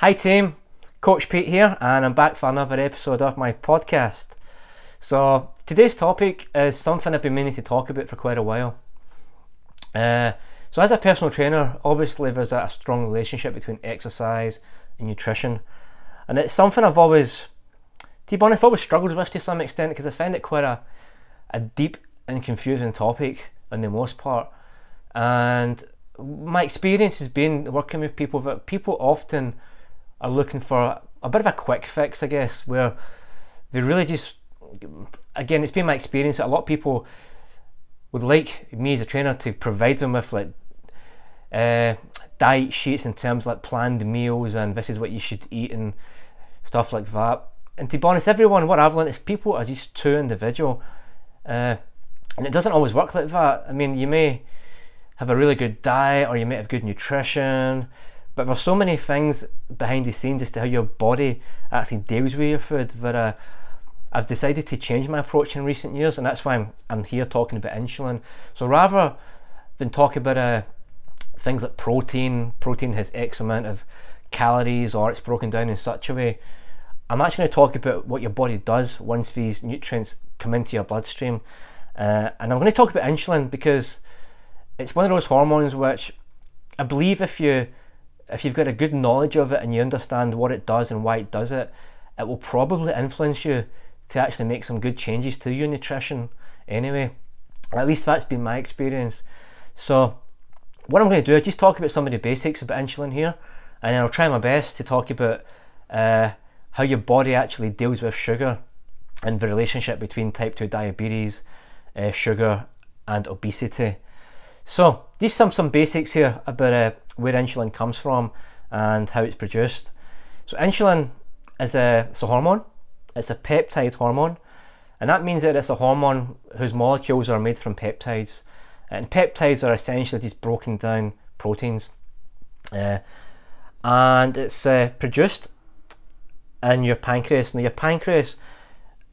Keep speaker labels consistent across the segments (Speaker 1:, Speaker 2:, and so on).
Speaker 1: Hi, team. Coach Pete here, and I'm back for another episode of my podcast. So, today's topic is something I've been meaning to talk about for quite a while. Uh, so, as a personal trainer, obviously there's a strong relationship between exercise and nutrition, and it's something I've always, to be honest, I've always struggled with to some extent because I find it quite a, a deep and confusing topic on the most part. And my experience has been working with people that people often are looking for a bit of a quick fix, I guess, where they really just, again, it's been my experience that a lot of people would like me as a trainer to provide them with like uh, diet sheets in terms like planned meals and this is what you should eat and stuff like that. And to be honest, everyone, what I've learned is people are just too individual. Uh, and it doesn't always work like that. I mean, you may have a really good diet or you may have good nutrition, but there's so many things behind the scenes as to how your body actually deals with your food that uh, I've decided to change my approach in recent years, and that's why I'm, I'm here talking about insulin. So rather than talk about uh, things like protein, protein has X amount of calories or it's broken down in such a way, I'm actually going to talk about what your body does once these nutrients come into your bloodstream. Uh, and I'm going to talk about insulin because it's one of those hormones which I believe if you if you've got a good knowledge of it and you understand what it does and why it does it, it will probably influence you to actually make some good changes to your nutrition anyway. At least that's been my experience. So, what I'm going to do is just talk about some of the basics about insulin here, and then I'll try my best to talk about uh, how your body actually deals with sugar and the relationship between type 2 diabetes, uh, sugar, and obesity. So, these some some basics here about uh, where insulin comes from and how it's produced. So, insulin is a, it's a hormone, it's a peptide hormone, and that means that it's a hormone whose molecules are made from peptides. And peptides are essentially just broken down proteins. Uh, and it's uh, produced in your pancreas. Now, your pancreas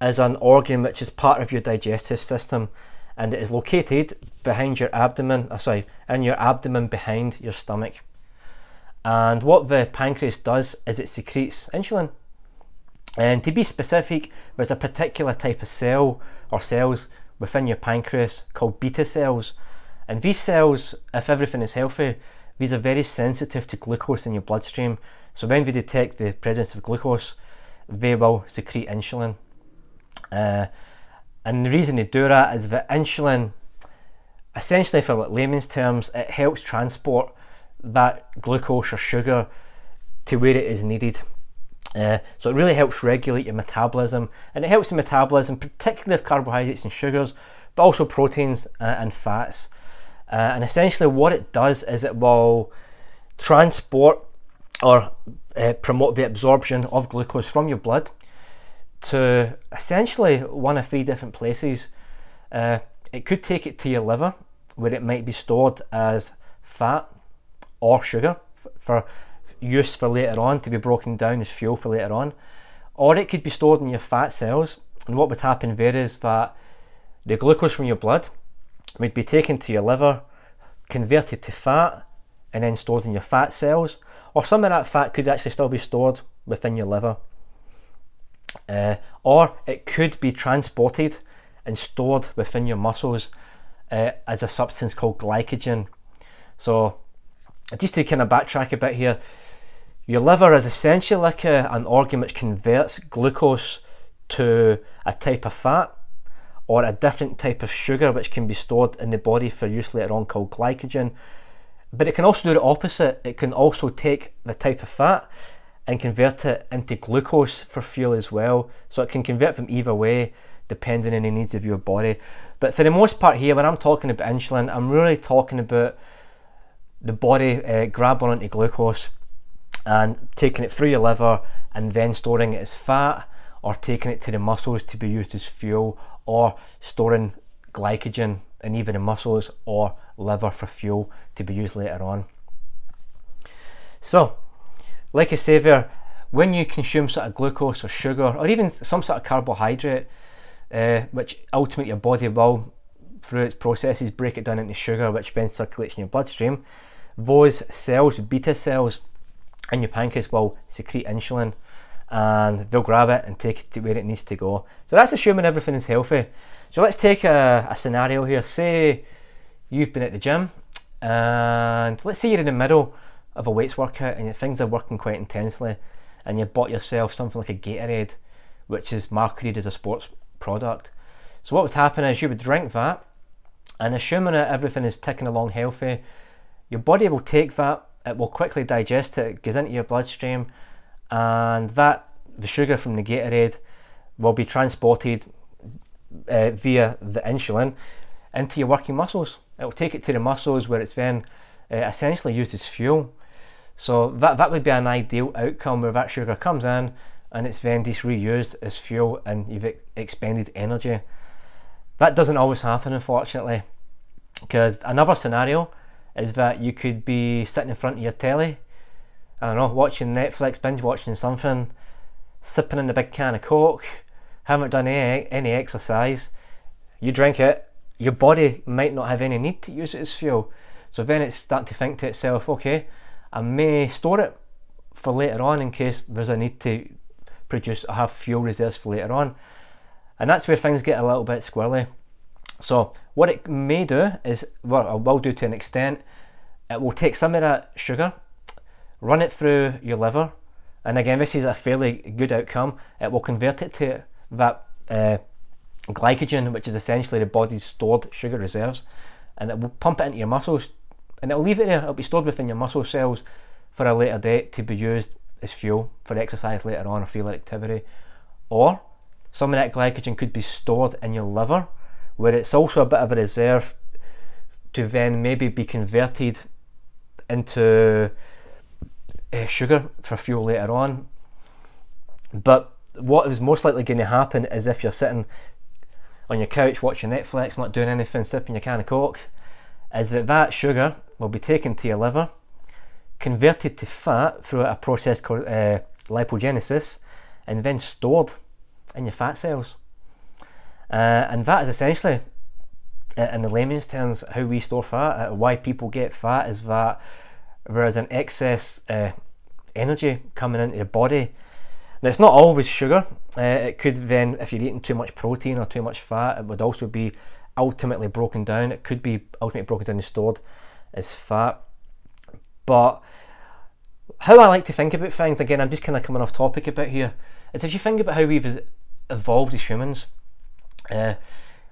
Speaker 1: is an organ which is part of your digestive system and it is located behind your abdomen, oh, sorry, in your abdomen behind your stomach. And what the pancreas does is it secretes insulin. And to be specific, there's a particular type of cell or cells within your pancreas called beta cells. And these cells, if everything is healthy, these are very sensitive to glucose in your bloodstream. So when they detect the presence of glucose, they will secrete insulin. Uh, and the reason they do that is that insulin, essentially, for like layman's terms, it helps transport that glucose or sugar to where it is needed. Uh, so it really helps regulate your metabolism, and it helps the metabolism, particularly of carbohydrates and sugars, but also proteins uh, and fats. Uh, and essentially, what it does is it will transport or uh, promote the absorption of glucose from your blood to essentially one of three different places. Uh, it could take it to your liver, where it might be stored as fat or sugar for use for later on to be broken down as fuel for later on, or it could be stored in your fat cells. And what would happen there is that the glucose from your blood would be taken to your liver, converted to fat, and then stored in your fat cells, or some of that fat could actually still be stored within your liver. Uh, or it could be transported and stored within your muscles uh, as a substance called glycogen. So, just to kind of backtrack a bit here, your liver is essentially like a, an organ which converts glucose to a type of fat or a different type of sugar which can be stored in the body for use later on called glycogen. But it can also do the opposite. It can also take the type of fat and convert it into glucose for fuel as well. So it can convert them either way depending on the needs of your body. But for the most part here, when I'm talking about insulin, I'm really talking about the body uh, grabbing onto glucose and taking it through your liver and then storing it as fat or taking it to the muscles to be used as fuel or storing glycogen in either the muscles or liver for fuel to be used later on. So, like I say there, when you consume sort of glucose or sugar or even some sort of carbohydrate, uh, which ultimately your body will, through its processes, break it down into sugar, which then circulates in your bloodstream, those cells, beta cells, in your pancreas will secrete insulin and they'll grab it and take it to where it needs to go. So that's assuming everything is healthy. So let's take a, a scenario here. Say you've been at the gym and let's say you're in the middle of a weights workout and things are working quite intensely and you bought yourself something like a Gatorade which is marketed as a sports product. So what would happen is you would drink that and assuming that everything is ticking along healthy, your body will take that, it will quickly digest it, it goes into your bloodstream and that the sugar from the Gatorade will be transported uh, via the insulin into your working muscles. It will take it to the muscles where it's then uh, essentially used as fuel. So that that would be an ideal outcome where that sugar comes in and it's then just reused as fuel and you've expended energy. That doesn't always happen, unfortunately, because another scenario is that you could be sitting in front of your telly I don't know, watching Netflix, binge watching something, sipping in a big can of Coke, haven't done any, any exercise, you drink it, your body might not have any need to use it as fuel. So then it's starting to think to itself, okay, I may store it for later on in case there's a need to produce, I have fuel reserves for later on. And that's where things get a little bit squirrely. So what it may do is, well, it will do to an extent, it will take some of that sugar run it through your liver, and again, this is a fairly good outcome. It will convert it to that uh, glycogen, which is essentially the body's stored sugar reserves, and it will pump it into your muscles, and it'll leave it there. It'll be stored within your muscle cells for a later date to be used as fuel for exercise later on or field activity, or some of that glycogen could be stored in your liver, where it's also a bit of a reserve to then maybe be converted into uh, sugar for fuel later on. But what is most likely going to happen is if you're sitting on your couch watching Netflix, not doing anything, sipping your can of Coke, is that that sugar will be taken to your liver, converted to fat through a process called uh, lipogenesis, and then stored in your fat cells. Uh, and that is essentially, in the layman's terms, how we store fat. Uh, why people get fat is that Whereas an excess uh, energy coming into the body. Now it's not always sugar. Uh, it could then, if you're eating too much protein or too much fat, it would also be ultimately broken down. It could be ultimately broken down and stored as fat. But how I like to think about things, again, I'm just kind of coming off topic a bit here, is if you think about how we've evolved as humans, uh,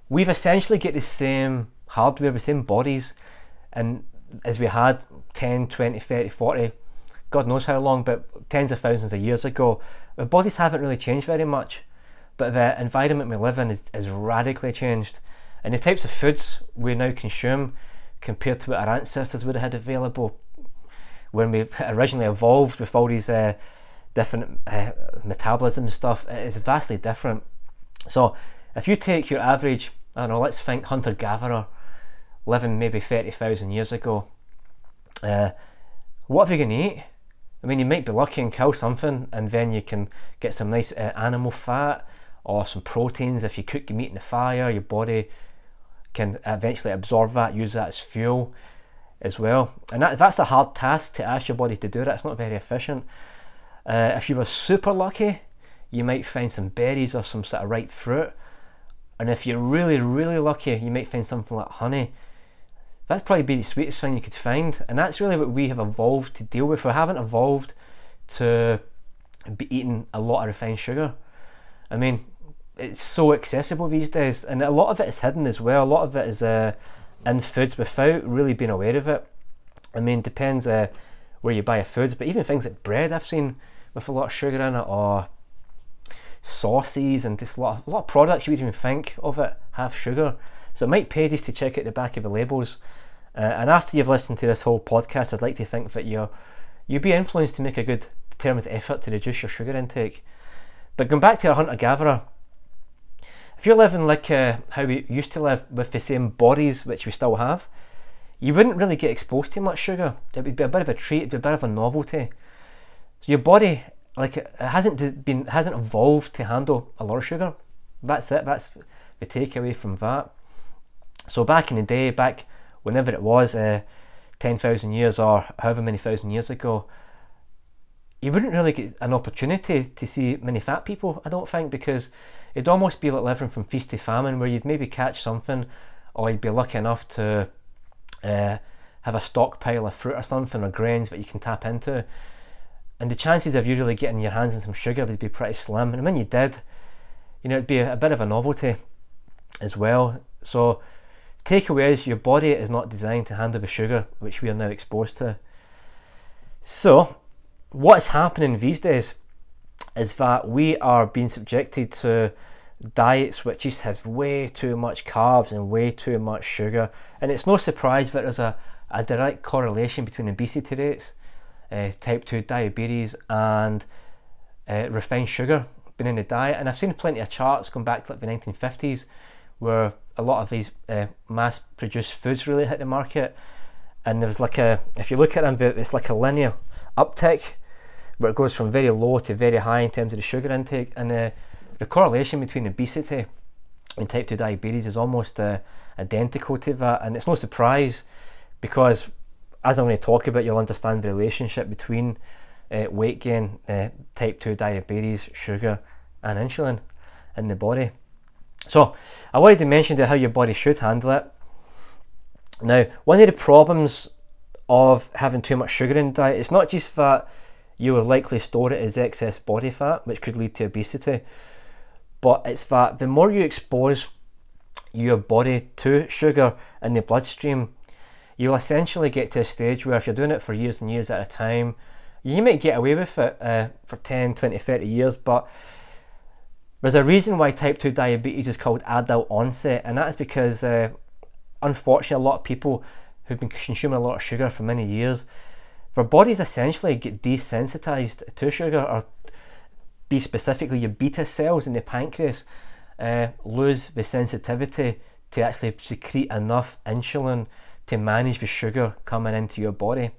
Speaker 1: we've essentially got the same hardware, the same bodies, and as we had 10, 20, 30, 40, God knows how long, but tens of thousands of years ago, our bodies haven't really changed very much. But the environment we live in is, is radically changed. And the types of foods we now consume compared to what our ancestors would have had available when we originally evolved with all these uh, different uh, metabolism stuff, is vastly different. So if you take your average, I don't know, let's think hunter gatherer living maybe 30,000 years ago, uh, what are you going to eat? I mean, you might be lucky and kill something, and then you can get some nice uh, animal fat or some proteins. If you cook your meat in the fire, your body can eventually absorb that, use that as fuel as well. And that, that's a hard task to ask your body to do that. It's not very efficient. Uh, if you were super lucky, you might find some berries or some sort of ripe fruit. And if you're really, really lucky, you might find something like honey that's probably be the sweetest thing you could find, and that's really what we have evolved to deal with. We haven't evolved to be eating a lot of refined sugar. I mean, it's so accessible these days, and a lot of it is hidden as well. A lot of it is uh, in foods without really being aware of it. I mean, depends uh, where you buy your foods, but even things like bread I've seen with a lot of sugar in it, or sauces, and just a lot of, a lot of products you would even think of it have sugar. So it might pay just to check out the back of the labels. Uh, and after you've listened to this whole podcast, I'd like to think that you're you'll be influenced to make a good determined effort to reduce your sugar intake. But going back to a hunter gatherer, if you're living like uh, how we used to live with the same bodies which we still have, you wouldn't really get exposed to much sugar. It would be a bit of a treat, it'd be a bit of a novelty. So your body, like it hasn't been hasn't evolved to handle a lot of sugar. That's it. That's the takeaway from that. So back in the day, back whenever it was, uh, 10,000 years or however many thousand years ago, you wouldn't really get an opportunity to see many fat people, I don't think, because it'd almost be like living from feast to famine, where you'd maybe catch something, or you'd be lucky enough to uh, have a stockpile of fruit or something or grains that you can tap into. And the chances of you really getting your hands on some sugar would be pretty slim. And when you did, you know, it'd be a, a bit of a novelty as well. So, takeaway is your body is not designed to handle the sugar which we are now exposed to. So, what's happening these days is that we are being subjected to diets which just have way too much carbs and way too much sugar. And it's no surprise that there's a, a direct correlation between obesity rates, uh, type 2 diabetes, and uh, refined sugar being in the diet. And I've seen plenty of charts going back to like the 1950s where a lot of these uh, mass produced foods really hit the market. And there's like a, if you look at them, it's like a linear uptick where it goes from very low to very high in terms of the sugar intake. And uh, the correlation between obesity and type 2 diabetes is almost uh, identical to that. And it's no surprise because, as I'm going to talk about, you'll understand the relationship between uh, weight gain, uh, type 2 diabetes, sugar, and insulin in the body. So, I wanted to mention how your body should handle it. Now, one of the problems of having too much sugar in diet, it's not just that you will likely store it as excess body fat, which could lead to obesity, but it's that the more you expose your body to sugar in the bloodstream, you'll essentially get to a stage where if you're doing it for years and years at a time, you might get away with it uh, for 10, 20, 30 years, but there's a reason why type 2 diabetes is called adult onset, and that's because uh, unfortunately a lot of people who've been consuming a lot of sugar for many years their bodies essentially get desensitized to sugar, or be specifically your beta cells in the pancreas uh, lose the sensitivity to actually secrete enough insulin to manage the sugar coming into your body.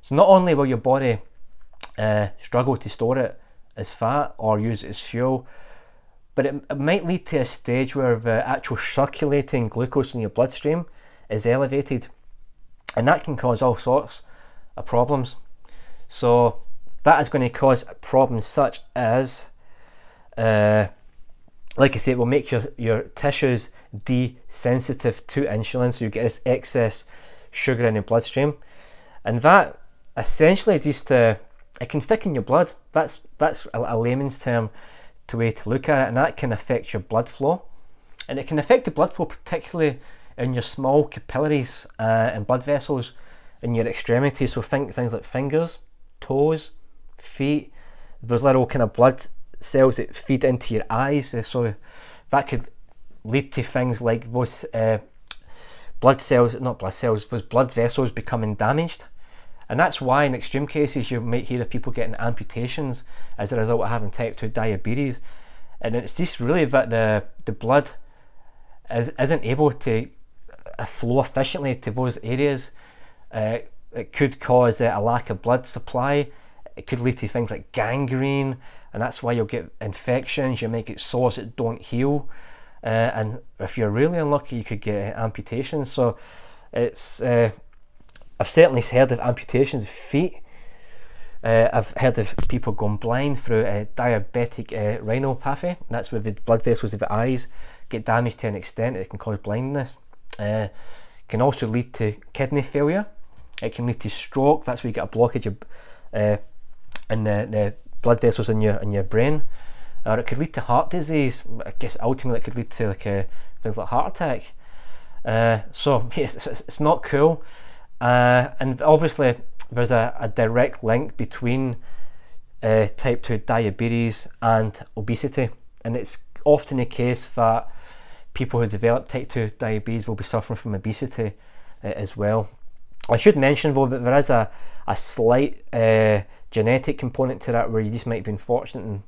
Speaker 1: So not only will your body uh, struggle to store it as fat or use it as fuel, but it, it might lead to a stage where the actual circulating glucose in your bloodstream is elevated, and that can cause all sorts of problems. So that is going to cause problems such as, uh, like I said, it will make your, your tissues desensitive to insulin, so you get this excess sugar in your bloodstream, and that essentially just uh, it can thicken your blood. That's that's a, a layman's term to way to look at it, and that can affect your blood flow, and it can affect the blood flow particularly in your small capillaries uh, and blood vessels in your extremities. So think things like fingers, toes, feet. Those little kind of blood cells that feed into your eyes. Uh, so that could lead to things like those uh, blood cells, not blood cells, those blood vessels becoming damaged. And that's why, in extreme cases, you might hear of people getting amputations as a result of having type 2 diabetes. And it's just really that the, the blood is, isn't able to uh, flow efficiently to those areas uh, it could cause uh, a lack of blood supply. It could lead to things like gangrene, and that's why you'll get infections. You might get sores that don't heal, uh, and if you're really unlucky, you could get amputations. So, it's uh, I've certainly heard of amputations of feet. Uh, I've heard of people going blind through uh, diabetic uh, retinopathy. That's where the blood vessels of the eyes get damaged to an extent it can cause blindness. Uh, can also lead to kidney failure. It can lead to stroke. That's where you get a blockage of, uh, in the, the blood vessels in your in your brain, or it could lead to heart disease. I guess ultimately it could lead to like a, things like heart attack. Uh, so it's, it's not cool, uh, and obviously there's a, a direct link between type two diabetes and obesity, and it's often the case that people who develop type 2 diabetes will be suffering from obesity uh, as well. I should mention though that there is a, a slight uh, genetic component to that where you just might be unfortunate and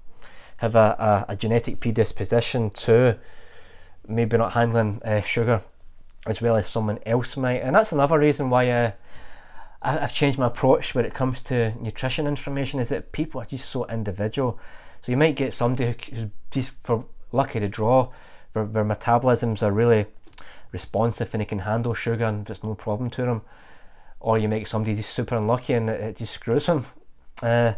Speaker 1: have a, a, a genetic predisposition to maybe not handling uh, sugar as well as someone else might. And that's another reason why uh, I, have changed my approach when it comes to nutrition information is that people are just so individual. So you might get somebody who's just for lucky to draw, their, their metabolisms are really responsive and they can handle sugar and there's no problem to them or you make somebody just super unlucky and it, just screws them. Uh,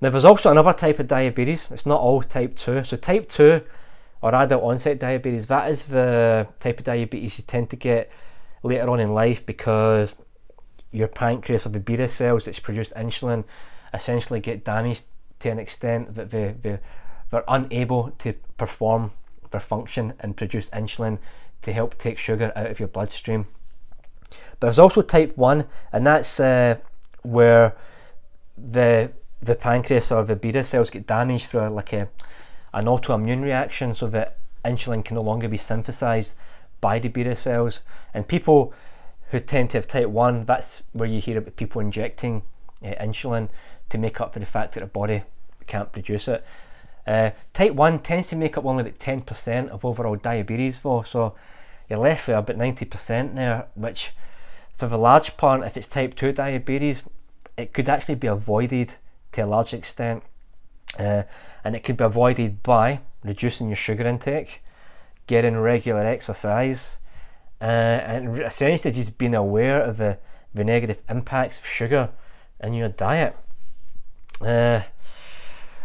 Speaker 1: Now, there's also another type of diabetes. It's not all type 2. So, type 2 or adult onset diabetes, that is the type of diabetes you tend to get later on in life because your pancreas or the beta cells that produce insulin essentially get damaged to an extent that they, they, they're unable to perform their function and produce insulin to help take sugar out of your bloodstream. But there's also type 1, and that's uh, where the the pancreas or the beta cells get damaged through like a, an autoimmune reaction so that insulin can no longer be synthesized by the beta cells. And people who tend to have type 1, that's where you hear about people injecting uh, insulin to make up for the fact that their body can't produce it. Uh, type 1 tends to make up only about 10% of overall diabetes, though, so you're left with about 90% there, which for the large part, if it's type 2 diabetes, it could actually be avoided to a large extent. Uh, and it could be avoided by reducing your sugar intake, getting regular exercise, uh, and essentially just being aware of the, the negative impacts of sugar in your diet. Uh,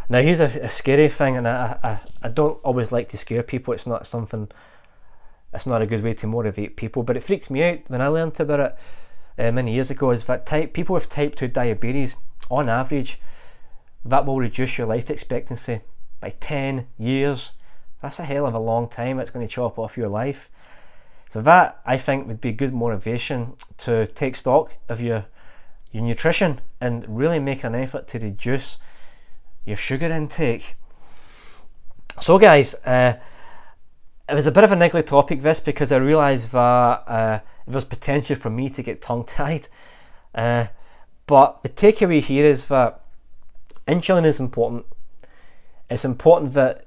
Speaker 1: now, here's a, a, scary thing, and I, I, I don't always like to scare people. It's not something, it's not a good way to motivate people, but it freaked me out when I learned about it uh, many years ago. Is that type people with type 2 diabetes, on average, that will reduce your life expectancy by 10 years. That's a hell of a long time it's going to chop off your life. So that I think would be good motivation to take stock of your your nutrition and really make an effort to reduce your sugar intake. So guys, uh, it was a bit of a niggly topic this because I realised that uh, there's potential for me to get tongue tied. Uh, but the takeaway here is that insulin is important. It's important that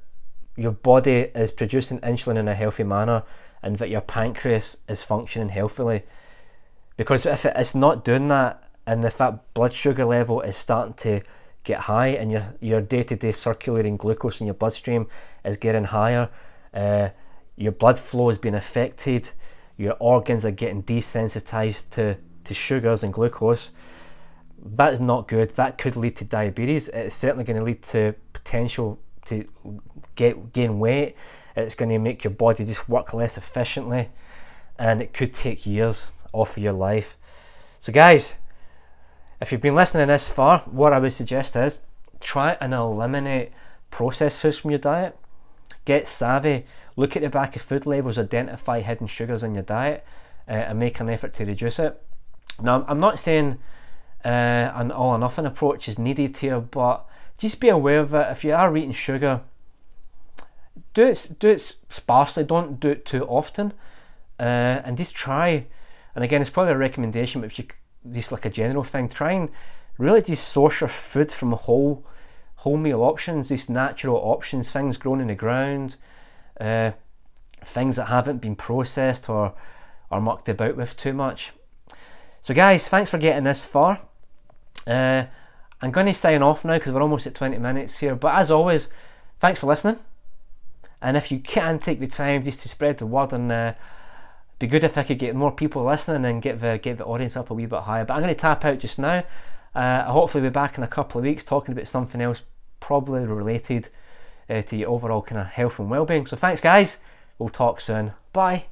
Speaker 1: your body is producing insulin in a healthy manner and that your pancreas is functioning healthily. Because if it's not doing that and if that blood sugar level is starting to get high and your, your day-to-day circulating glucose in your bloodstream is getting higher, uh, your blood flow is being affected, your organs are getting desensitized to, to sugars and glucose, that's not good. That could lead to diabetes. It's certainly going to lead to potential to get gain weight. It's going to make your body just work less efficiently, and it could take years off of your life. So, guys, if you've been listening this far, what I would suggest is try and eliminate processed foods from your diet. Get savvy. Look at the back of food labels. Identify hidden sugars in your diet, uh, and make an effort to reduce it. Now, I'm not saying uh, an all or nothing approach is needed here, but just be aware of it. If you are eating sugar, do it do it sparsely. Don't do it too often, uh, and just try. And again, it's probably a recommendation, but if you just like a general thing, try and really just source your food from whole whole meal options, these natural options, things grown in the ground, uh, things that haven't been processed or or mucked about with too much. So, guys, thanks for getting this far. Uh, I'm going to sign off now because we're almost at 20 minutes here. But as always, thanks for listening. And if you can take the time just to spread the word, and uh, be good if I could get more people listening and get the get the audience up a wee bit higher. But I'm going to tap out just now. Uh, I'll hopefully be back in a couple of weeks talking about something else, probably related uh, to your overall kind of health and well-being. So thanks, guys. We'll talk soon. Bye.